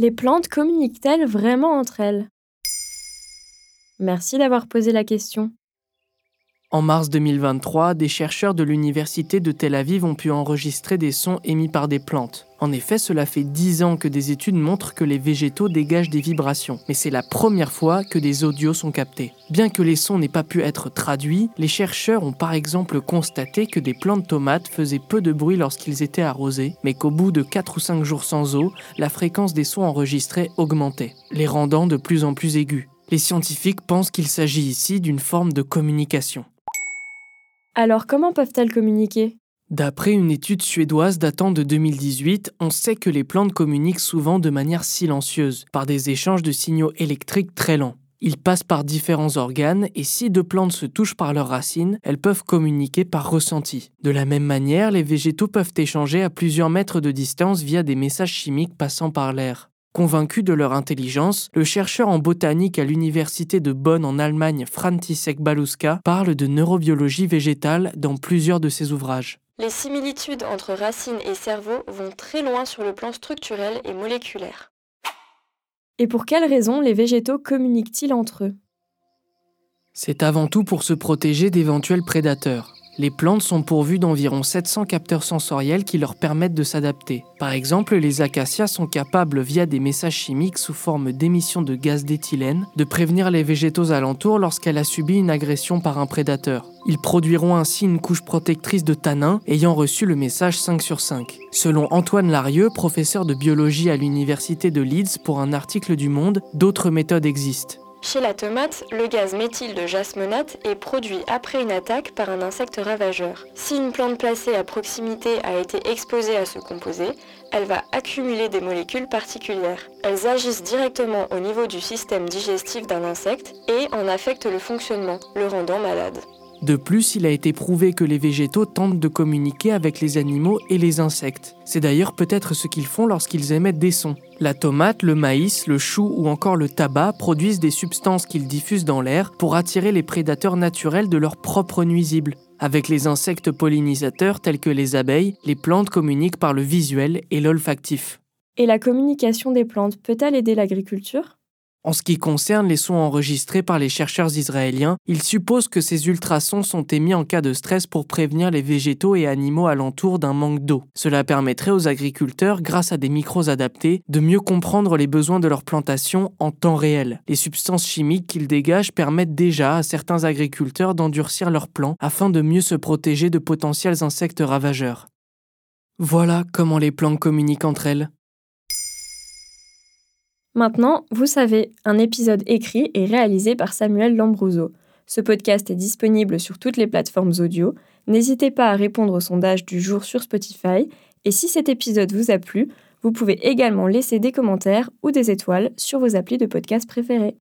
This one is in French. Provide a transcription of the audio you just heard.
Les plantes communiquent-elles vraiment entre elles? Merci d'avoir posé la question. En mars 2023, des chercheurs de l'Université de Tel Aviv ont pu enregistrer des sons émis par des plantes. En effet, cela fait 10 ans que des études montrent que les végétaux dégagent des vibrations, mais c'est la première fois que des audios sont captés. Bien que les sons n'aient pas pu être traduits, les chercheurs ont par exemple constaté que des plantes tomates faisaient peu de bruit lorsqu'ils étaient arrosés, mais qu'au bout de 4 ou 5 jours sans eau, la fréquence des sons enregistrés augmentait, les rendant de plus en plus aigus. Les scientifiques pensent qu'il s'agit ici d'une forme de communication. Alors comment peuvent-elles communiquer? D'après une étude suédoise datant de 2018, on sait que les plantes communiquent souvent de manière silencieuse, par des échanges de signaux électriques très lents. Ils passent par différents organes et si deux plantes se touchent par leurs racines, elles peuvent communiquer par ressenti. De la même manière, les végétaux peuvent échanger à plusieurs mètres de distance via des messages chimiques passant par l'air. Convaincu de leur intelligence, le chercheur en botanique à l'université de Bonn en Allemagne František Baluska parle de neurobiologie végétale dans plusieurs de ses ouvrages. Les similitudes entre racines et cerveau vont très loin sur le plan structurel et moléculaire. Et pour quelles raisons les végétaux communiquent-ils entre eux? C'est avant tout pour se protéger d'éventuels prédateurs. Les plantes sont pourvues d'environ 700 capteurs sensoriels qui leur permettent de s'adapter. Par exemple, les acacias sont capables, via des messages chimiques sous forme d'émission de gaz d'éthylène, de prévenir les végétaux alentours lorsqu'elle a subi une agression par un prédateur. Ils produiront ainsi une couche protectrice de tanins ayant reçu le message 5 sur 5. Selon Antoine Larieux, professeur de biologie à l'université de Leeds pour un article du Monde, d'autres méthodes existent. Chez la tomate, le gaz méthyl de jasmonate est produit après une attaque par un insecte ravageur. Si une plante placée à proximité a été exposée à ce composé, elle va accumuler des molécules particulières. Elles agissent directement au niveau du système digestif d'un insecte et en affectent le fonctionnement, le rendant malade. De plus, il a été prouvé que les végétaux tentent de communiquer avec les animaux et les insectes. C'est d'ailleurs peut-être ce qu'ils font lorsqu'ils émettent des sons. La tomate, le maïs, le chou ou encore le tabac produisent des substances qu'ils diffusent dans l'air pour attirer les prédateurs naturels de leurs propres nuisibles. Avec les insectes pollinisateurs tels que les abeilles, les plantes communiquent par le visuel et l'olfactif. Et la communication des plantes peut-elle aider l'agriculture? En ce qui concerne les sons enregistrés par les chercheurs israéliens, ils supposent que ces ultrasons sont émis en cas de stress pour prévenir les végétaux et animaux alentours d'un manque d'eau. Cela permettrait aux agriculteurs, grâce à des micros adaptés, de mieux comprendre les besoins de leur plantation en temps réel. Les substances chimiques qu'ils dégagent permettent déjà à certains agriculteurs d'endurcir leurs plants afin de mieux se protéger de potentiels insectes ravageurs. Voilà comment les plantes communiquent entre elles. Maintenant, vous savez, un épisode écrit et réalisé par Samuel Lambrouzo. Ce podcast est disponible sur toutes les plateformes audio. N'hésitez pas à répondre au sondage du jour sur Spotify. Et si cet épisode vous a plu, vous pouvez également laisser des commentaires ou des étoiles sur vos applis de podcast préférés.